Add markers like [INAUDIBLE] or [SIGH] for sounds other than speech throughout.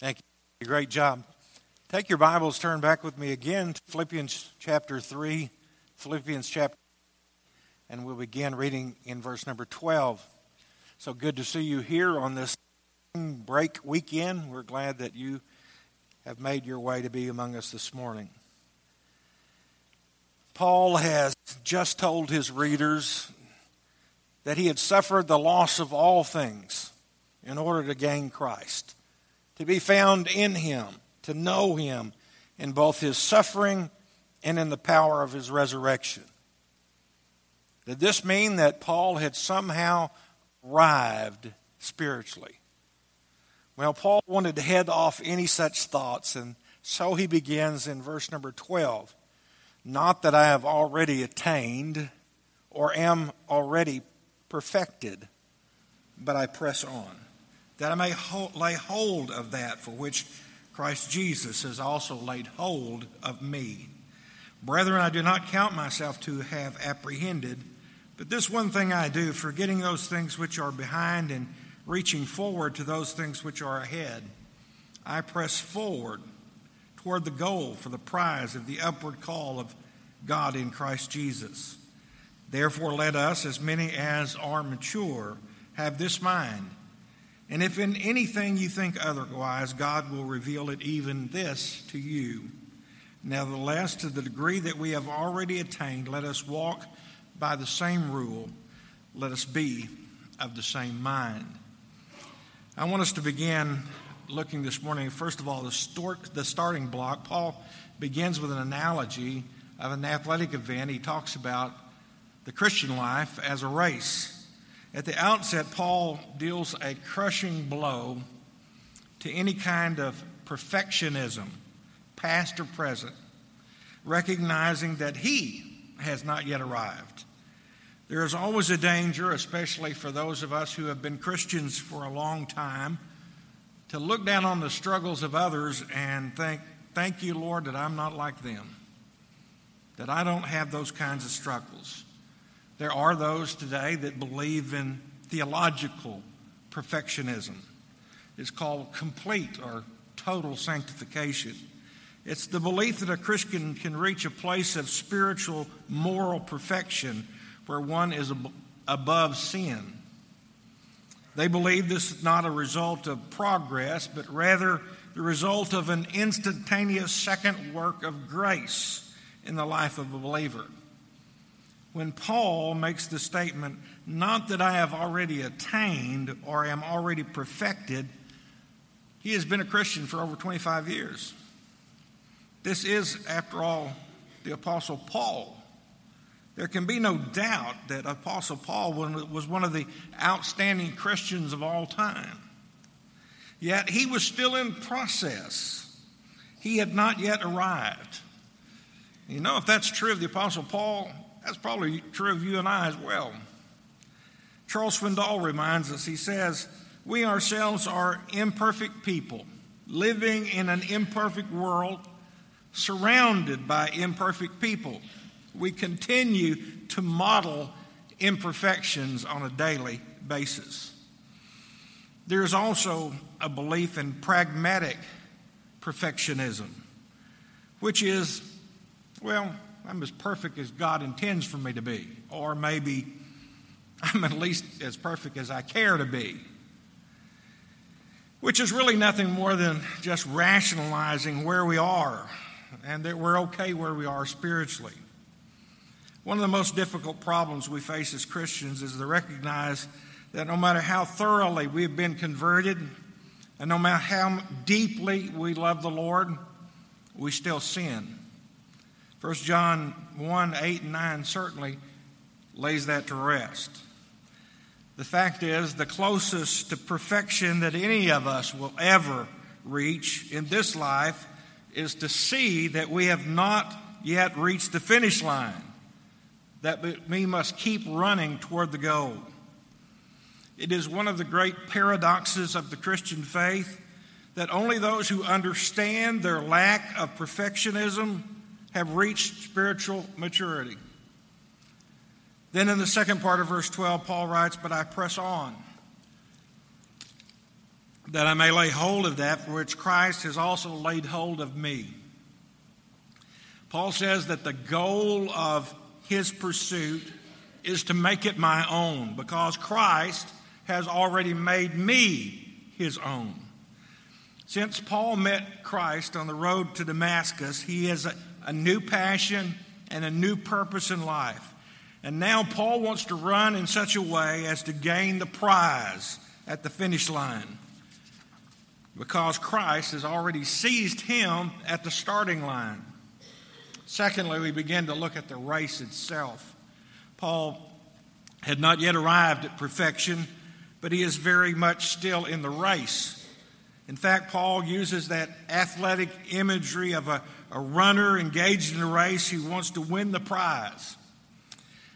Thank you. Great job. Take your Bibles, turn back with me again to Philippians chapter 3. Philippians chapter, and we'll begin reading in verse number 12. So good to see you here on this break weekend. We're glad that you have made your way to be among us this morning. Paul has just told his readers that he had suffered the loss of all things in order to gain Christ to be found in him, to know him in both his suffering and in the power of his resurrection. Did this mean that Paul had somehow arrived spiritually? Well, Paul wanted to head off any such thoughts, and so he begins in verse number 12. Not that I have already attained or am already perfected, but I press on that I may lay hold of that for which Christ Jesus has also laid hold of me. Brethren, I do not count myself to have apprehended, but this one thing I do, forgetting those things which are behind and reaching forward to those things which are ahead, I press forward toward the goal for the prize of the upward call of God in Christ Jesus. Therefore, let us, as many as are mature, have this mind and if in anything you think otherwise, God will reveal it even this to you. Nevertheless, to the degree that we have already attained, let us walk by the same rule. Let us be of the same mind. I want us to begin looking this morning, first of all, the, the starting block. Paul begins with an analogy of an athletic event. He talks about the Christian life as a race. At the outset, Paul deals a crushing blow to any kind of perfectionism, past or present, recognizing that he has not yet arrived. There is always a danger, especially for those of us who have been Christians for a long time, to look down on the struggles of others and think, Thank you, Lord, that I'm not like them, that I don't have those kinds of struggles. There are those today that believe in theological perfectionism. It's called complete or total sanctification. It's the belief that a Christian can reach a place of spiritual, moral perfection where one is above sin. They believe this is not a result of progress, but rather the result of an instantaneous second work of grace in the life of a believer when Paul makes the statement, not that I have already attained or am already perfected, he has been a Christian for over 25 years. This is, after all, the Apostle Paul. There can be no doubt that Apostle Paul was one of the outstanding Christians of all time. Yet he was still in process. He had not yet arrived. You know, if that's true of the Apostle Paul, that's probably true of you and I as well. Charles Swindoll reminds us, he says, We ourselves are imperfect people living in an imperfect world, surrounded by imperfect people. We continue to model imperfections on a daily basis. There is also a belief in pragmatic perfectionism, which is, well, I'm as perfect as God intends for me to be, or maybe I'm at least as perfect as I care to be. Which is really nothing more than just rationalizing where we are and that we're okay where we are spiritually. One of the most difficult problems we face as Christians is to recognize that no matter how thoroughly we've been converted and no matter how deeply we love the Lord, we still sin. 1 John 1 8 and 9 certainly lays that to rest. The fact is, the closest to perfection that any of us will ever reach in this life is to see that we have not yet reached the finish line, that we must keep running toward the goal. It is one of the great paradoxes of the Christian faith that only those who understand their lack of perfectionism have reached spiritual maturity. Then in the second part of verse 12, Paul writes, But I press on. that I may lay hold of that for which Christ has also laid hold of me. Paul says that the goal of his pursuit is to make it my own because Christ has already made me his own. Since Paul met Christ on the road to Damascus, he has a, new passion and a new purpose in life. And now Paul wants to run in such a way as to gain the prize at the finish line because Christ has already seized him at the starting line. Secondly, we begin to look at the race itself. Paul had not yet arrived at perfection, but he is very much still in the race. In fact, Paul uses that athletic imagery of a, a runner engaged in a race who wants to win the prize.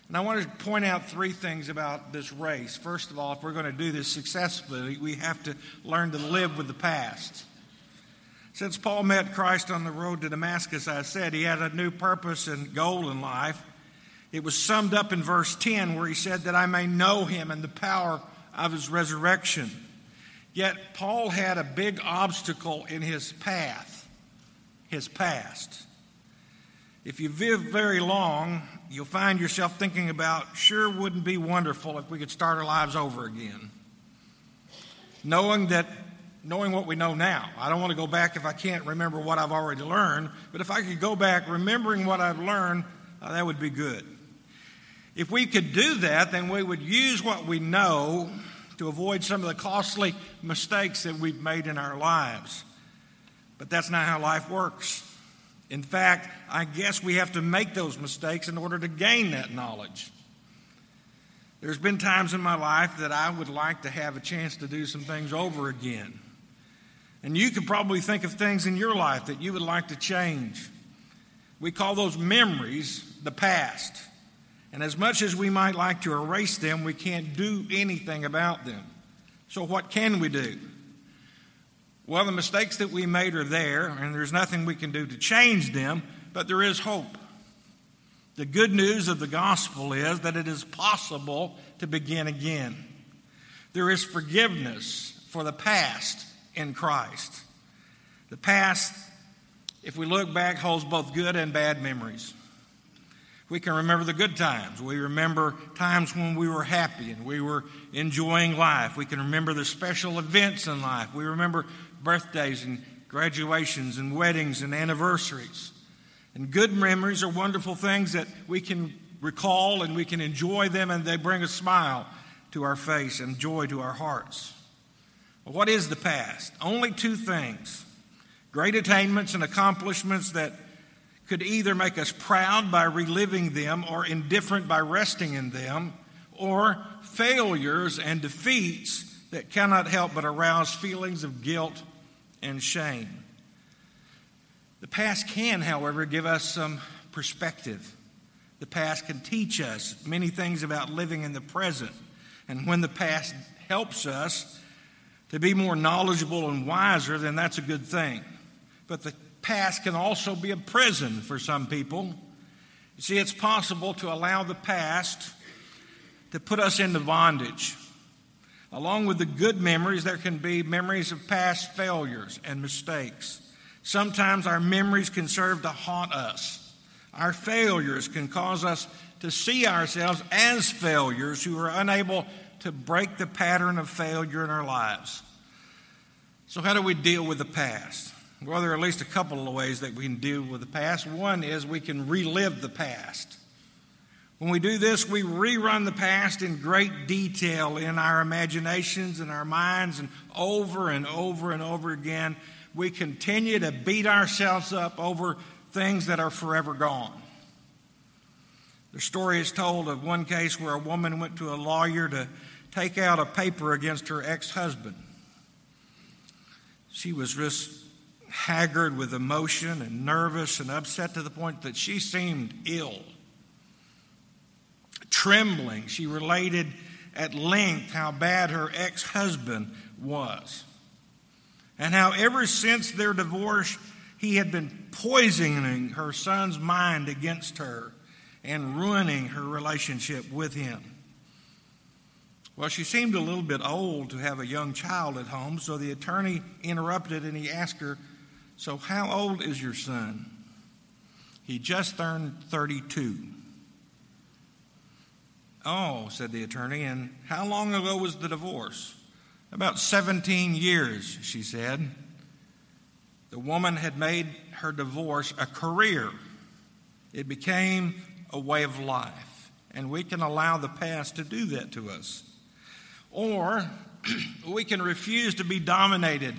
And I want to point out three things about this race. First of all, if we're going to do this successfully, we have to learn to live with the past. Since Paul met Christ on the road to Damascus, I said he had a new purpose and goal in life. It was summed up in verse 10, where he said, That I may know him and the power of his resurrection. Yet Paul had a big obstacle in his path, his past. If you live very long, you'll find yourself thinking about, sure wouldn't be wonderful if we could start our lives over again. Knowing that knowing what we know now. I don't want to go back if I can't remember what I've already learned, but if I could go back remembering what I've learned, uh, that would be good. If we could do that, then we would use what we know to avoid some of the costly mistakes that we've made in our lives. But that's not how life works. In fact, I guess we have to make those mistakes in order to gain that knowledge. There's been times in my life that I would like to have a chance to do some things over again. And you could probably think of things in your life that you would like to change. We call those memories the past. And as much as we might like to erase them, we can't do anything about them. So, what can we do? Well, the mistakes that we made are there, and there's nothing we can do to change them, but there is hope. The good news of the gospel is that it is possible to begin again. There is forgiveness for the past in Christ. The past, if we look back, holds both good and bad memories. We can remember the good times. We remember times when we were happy and we were enjoying life. We can remember the special events in life. We remember birthdays and graduations and weddings and anniversaries. And good memories are wonderful things that we can recall and we can enjoy them, and they bring a smile to our face and joy to our hearts. What is the past? Only two things great attainments and accomplishments that could either make us proud by reliving them or indifferent by resting in them, or failures and defeats that cannot help but arouse feelings of guilt and shame. The past can, however, give us some perspective. The past can teach us many things about living in the present. And when the past helps us, to be more knowledgeable and wiser, then that's a good thing. But the past can also be a prison for some people. You see, it's possible to allow the past to put us into bondage. Along with the good memories, there can be memories of past failures and mistakes. Sometimes our memories can serve to haunt us. Our failures can cause us to see ourselves as failures who are unable to break the pattern of failure in our lives. So, how do we deal with the past? Well, there are at least a couple of ways that we can deal with the past. One is we can relive the past. When we do this, we rerun the past in great detail in our imaginations and our minds, and over and over and over again, we continue to beat ourselves up over things that are forever gone. The story is told of one case where a woman went to a lawyer to take out a paper against her ex husband. She was just haggard with emotion and nervous and upset to the point that she seemed ill. Trembling, she related at length how bad her ex husband was and how ever since their divorce, he had been poisoning her son's mind against her and ruining her relationship with him. Well, she seemed a little bit old to have a young child at home, so the attorney interrupted and he asked her, So, how old is your son? He just turned 32. Oh, said the attorney, and how long ago was the divorce? About 17 years, she said. The woman had made her divorce a career, it became a way of life. And we can allow the past to do that to us. Or [CLEARS THROAT] we can refuse to be dominated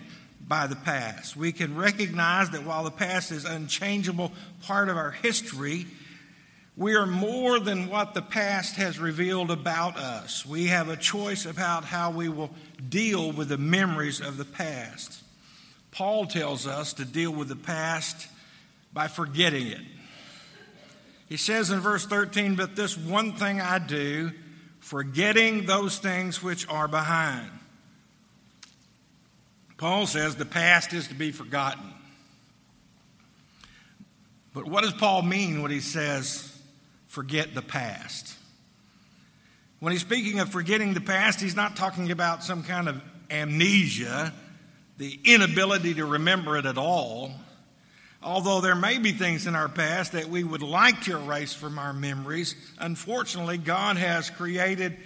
by the past. We can recognize that while the past is an unchangeable part of our history, we are more than what the past has revealed about us. We have a choice about how we will deal with the memories of the past. Paul tells us to deal with the past by forgetting it. He says in verse 13, But this one thing I do, forgetting those things which are behind. Paul says the past is to be forgotten. But what does Paul mean when he says, forget the past. When he's speaking of forgetting the past, he's not talking about some kind of amnesia, the inability to remember it at all. Although there may be things in our past that we would like to erase from our memories, unfortunately, God has created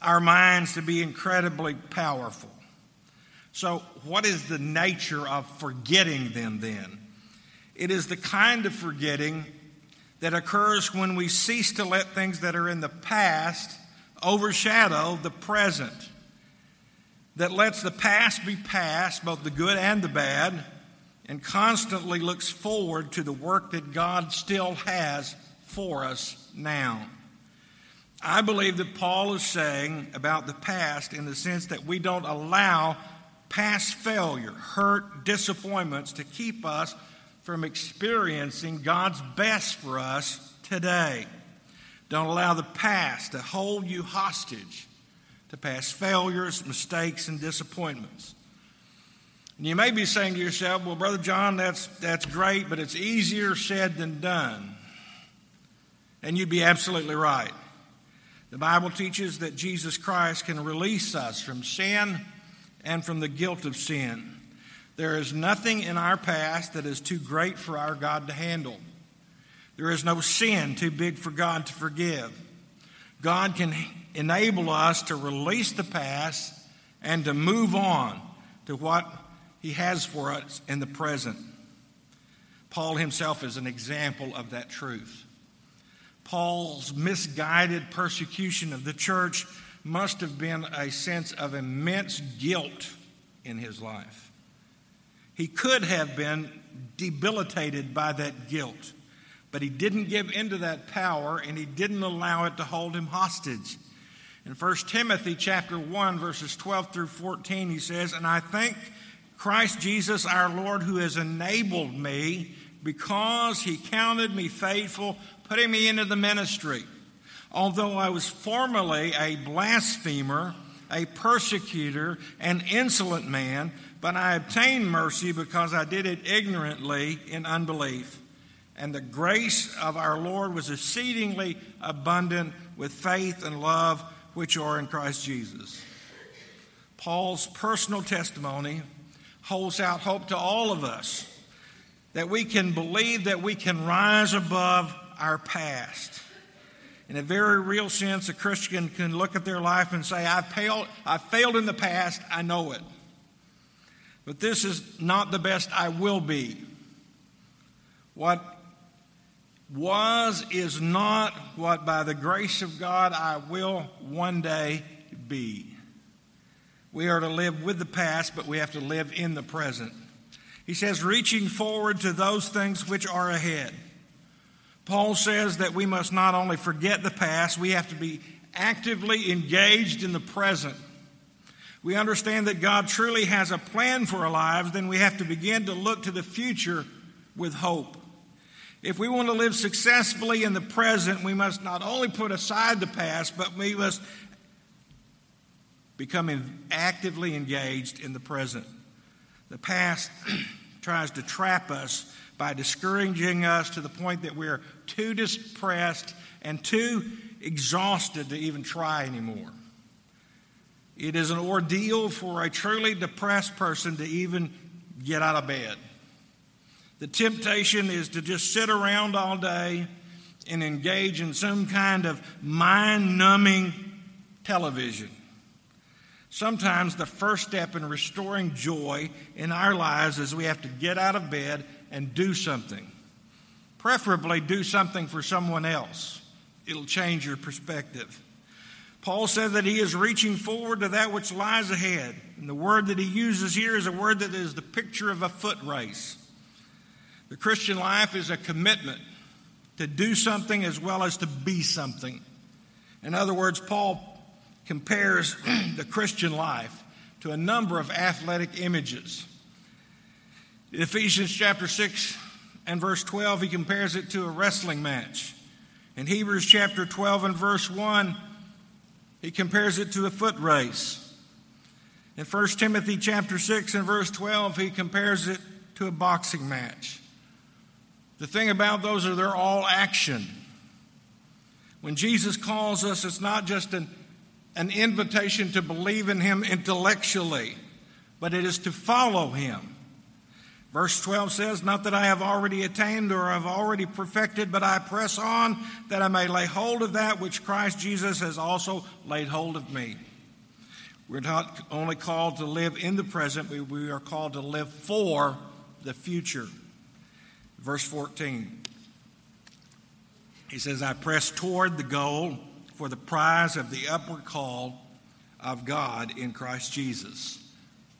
our minds to be incredibly powerful. So, what is the nature of forgetting them then? It is the kind of forgetting that occurs when we cease to let things that are in the past overshadow the present. That lets the past be past, both the good and the bad, and constantly looks forward to the work that God still has for us now. I believe that Paul is saying about the past in the sense that we don't allow past failure, hurt, disappointments to keep us from experiencing God's best for us today. Don't allow the past to hold you hostage to past failures, mistakes, and disappointments. And you may be saying to yourself, well, Brother John, that's, that's great, but it's easier said than done. And you'd be absolutely right. The Bible teaches that Jesus Christ can release us from sin and from the guilt of sin. There is nothing in our past that is too great for our God to handle. There is no sin too big for God to forgive. God can enable us to release the past and to move on to what He has for us in the present. Paul himself is an example of that truth. Paul's misguided persecution of the church must have been a sense of immense guilt in his life. He could have been debilitated by that guilt, but he didn't give into that power and he didn't allow it to hold him hostage. In 1 Timothy chapter 1 verses 12 through 14 he says, "And I thank Christ Jesus our Lord who has enabled me because he counted me faithful, putting me into the ministry. Although I was formerly a blasphemer, a persecutor, an insolent man, but I obtained mercy because I did it ignorantly in unbelief. And the grace of our Lord was exceedingly abundant with faith and love which are in Christ Jesus. Paul's personal testimony holds out hope to all of us that we can believe that we can rise above our past. In a very real sense, a Christian can look at their life and say, I've failed, I've failed in the past, I know it. But this is not the best I will be. What was is not what, by the grace of God, I will one day be. We are to live with the past, but we have to live in the present. He says, reaching forward to those things which are ahead. Paul says that we must not only forget the past, we have to be actively engaged in the present we understand that God truly has a plan for our lives, then we have to begin to look to the future with hope. If we want to live successfully in the present, we must not only put aside the past, but we must become actively engaged in the present. The past [CLEARS THROAT] tries to trap us by discouraging us to the point that we're too depressed and too exhausted to even try anymore. It is an ordeal for a truly depressed person to even get out of bed. The temptation is to just sit around all day and engage in some kind of mind numbing television. Sometimes the first step in restoring joy in our lives is we have to get out of bed and do something. Preferably, do something for someone else. It'll change your perspective. Paul said that he is reaching forward to that which lies ahead. And the word that he uses here is a word that is the picture of a foot race. The Christian life is a commitment to do something as well as to be something. In other words, Paul compares [CLEARS THROAT] the Christian life to a number of athletic images. In Ephesians chapter 6 and verse 12, he compares it to a wrestling match. In Hebrews chapter 12 and verse 1, he compares it to a foot race. In 1 Timothy chapter 6 and verse 12, he compares it to a boxing match. The thing about those are they're all action. When Jesus calls us, it's not just an, an invitation to believe in him intellectually, but it is to follow him. Verse 12 says, Not that I have already attained or have already perfected, but I press on that I may lay hold of that which Christ Jesus has also laid hold of me. We're not only called to live in the present, but we are called to live for the future. Verse 14, he says, I press toward the goal for the prize of the upward call of God in Christ Jesus.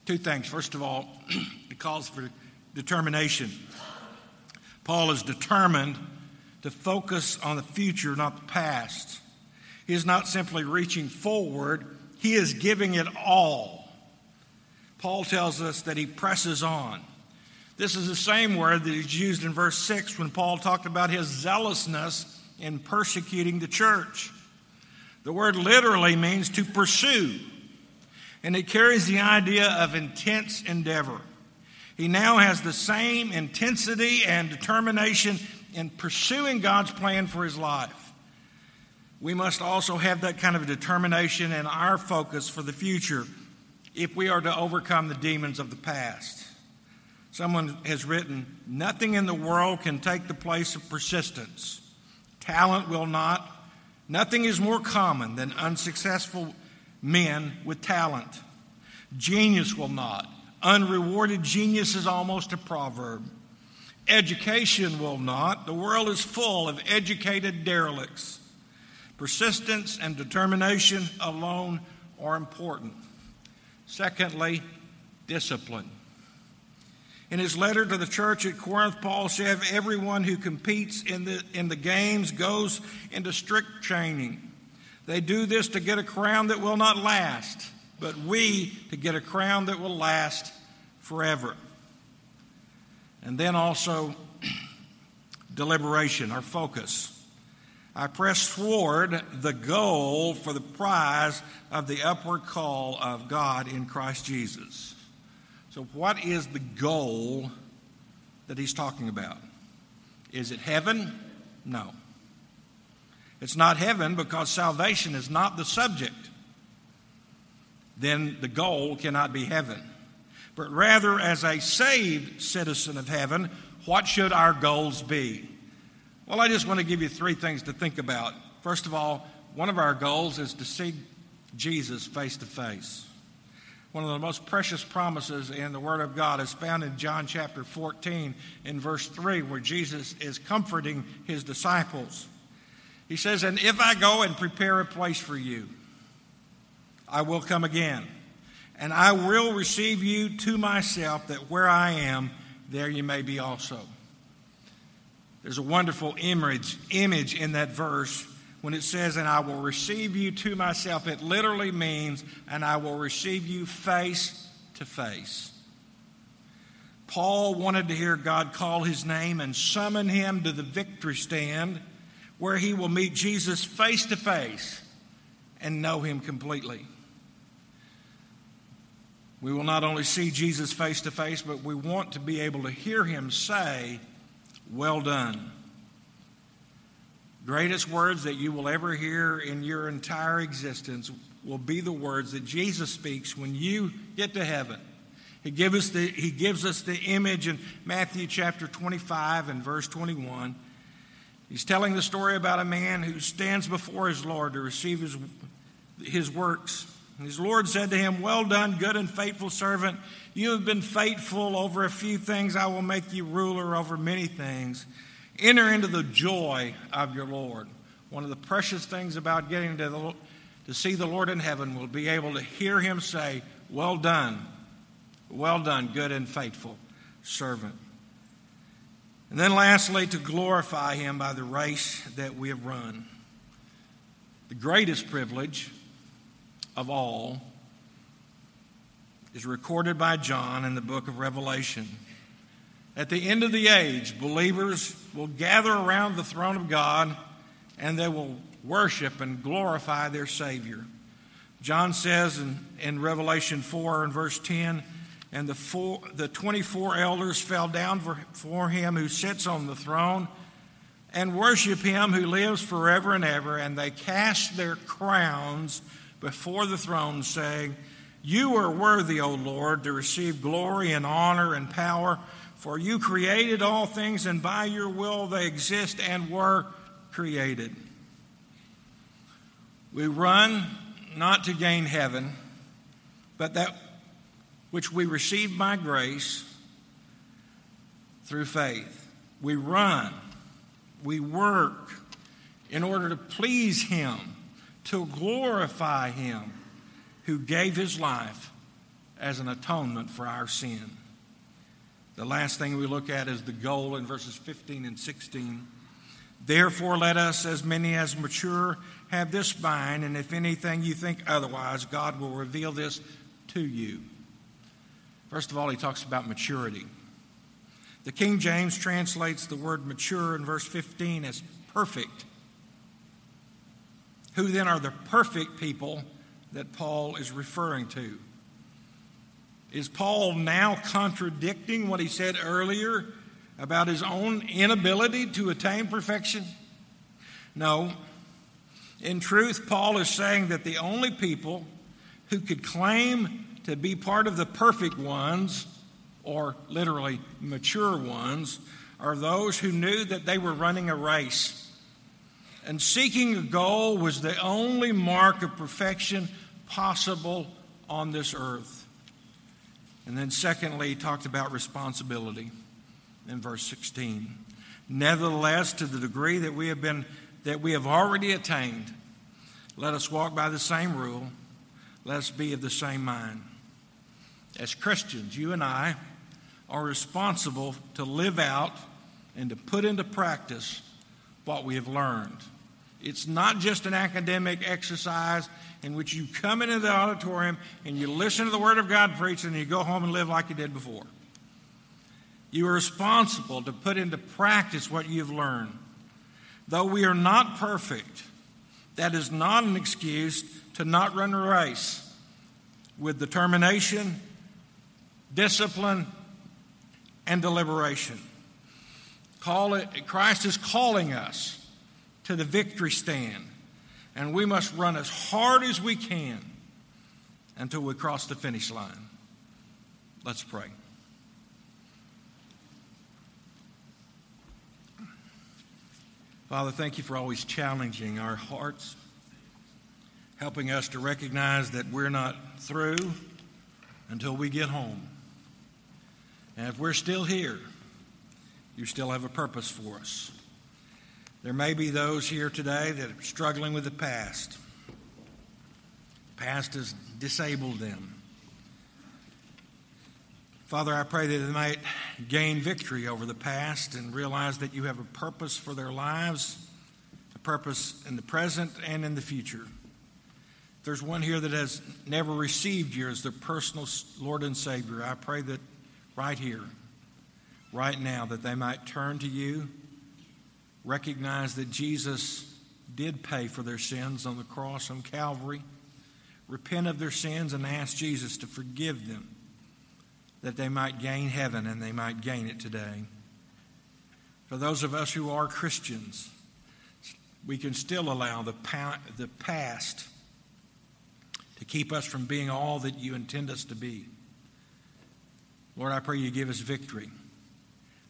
Two things. First of all, [CLEARS THROAT] it calls for determination. Paul is determined to focus on the future, not the past. He is not simply reaching forward, he is giving it all. Paul tells us that he presses on. This is the same word that is used in verse 6 when Paul talked about his zealousness in persecuting the church. The word literally means to pursue, and it carries the idea of intense endeavor. He now has the same intensity and determination in pursuing God's plan for his life. We must also have that kind of determination in our focus for the future if we are to overcome the demons of the past. Someone has written, Nothing in the world can take the place of persistence. Talent will not. Nothing is more common than unsuccessful men with talent. Genius will not. Unrewarded genius is almost a proverb. Education will not. The world is full of educated derelicts. Persistence and determination alone are important. Secondly, discipline. In his letter to the church at Corinth, Paul said, Everyone who competes in the, in the games goes into strict training. They do this to get a crown that will not last but we to get a crown that will last forever. And then also [CLEARS THROAT] deliberation, our focus. I press toward the goal for the prize of the upward call of God in Christ Jesus. So, what is the goal that he's talking about? Is it heaven? No. It's not heaven because salvation is not the subject then the goal cannot be heaven. But rather, as a saved citizen of heaven, what should our goals be? Well, I just want to give you three things to think about. First of all, one of our goals is to see Jesus face to face. One of the most precious promises in the Word of God is found in John chapter 14 in verse 3, where Jesus is comforting his disciples. He says, And if I go and prepare a place for you, I will come again, and I will receive you to myself, that where I am, there you may be also. There's a wonderful image, image in that verse when it says, And I will receive you to myself. It literally means, And I will receive you face to face. Paul wanted to hear God call his name and summon him to the victory stand where he will meet Jesus face to face and know him completely. We will not only see Jesus face to face, but we want to be able to hear him say, Well done. Greatest words that you will ever hear in your entire existence will be the words that Jesus speaks when you get to heaven. He, give us the, he gives us the image in Matthew chapter 25 and verse 21. He's telling the story about a man who stands before his Lord to receive his, his works. His Lord said to him, Well done, good and faithful servant. You have been faithful over a few things. I will make you ruler over many things. Enter into the joy of your Lord. One of the precious things about getting to, the, to see the Lord in heaven will be able to hear him say, Well done, well done, good and faithful servant. And then, lastly, to glorify him by the race that we have run. The greatest privilege of all is recorded by John in the book of Revelation. At the end of the age, believers will gather around the throne of God and they will worship and glorify their Savior. John says in, in Revelation 4 and verse 10, and the, four, the 24 elders fell down for, for him who sits on the throne and worship him who lives forever and ever, and they cast their crowns before the throne, saying, You are worthy, O Lord, to receive glory and honor and power, for you created all things, and by your will they exist and were created. We run not to gain heaven, but that which we receive by grace through faith. We run, we work in order to please Him, to glorify Him who gave His life as an atonement for our sin. The last thing we look at is the goal in verses 15 and 16. Therefore, let us, as many as mature, have this mind, and if anything you think otherwise, God will reveal this to you. First of all, he talks about maturity. The King James translates the word mature in verse 15 as perfect. Who then are the perfect people that Paul is referring to? Is Paul now contradicting what he said earlier about his own inability to attain perfection? No. In truth, Paul is saying that the only people who could claim to be part of the perfect ones, or literally mature ones, are those who knew that they were running a race. And seeking a goal was the only mark of perfection possible on this earth. And then, secondly, he talked about responsibility in verse 16. Nevertheless, to the degree that we have been that we have already attained, let us walk by the same rule, let us be of the same mind. As Christians, you and I are responsible to live out and to put into practice what we have learned. It's not just an academic exercise in which you come into the auditorium and you listen to the Word of God preached and you go home and live like you did before. You are responsible to put into practice what you've learned. Though we are not perfect, that is not an excuse to not run a race with determination, discipline, and deliberation. Call it, Christ is calling us to the victory stand, and we must run as hard as we can until we cross the finish line. Let's pray. Father, thank you for always challenging our hearts, helping us to recognize that we're not through until we get home. And if we're still here, you still have a purpose for us. There may be those here today that are struggling with the past. The past has disabled them. Father, I pray that they might gain victory over the past and realize that you have a purpose for their lives, a purpose in the present and in the future. If there's one here that has never received you as their personal Lord and Savior, I pray that right here, right now, that they might turn to you, recognize that Jesus did pay for their sins on the cross on Calvary, repent of their sins, and ask Jesus to forgive them that they might gain heaven and they might gain it today. For those of us who are Christians, we can still allow the, the past to keep us from being all that you intend us to be. Lord, I pray you give us victory.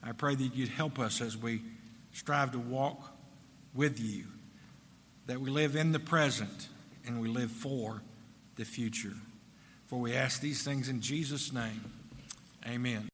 I pray that you'd help us as we strive to walk with you, that we live in the present and we live for the future. For we ask these things in Jesus' name. Amen.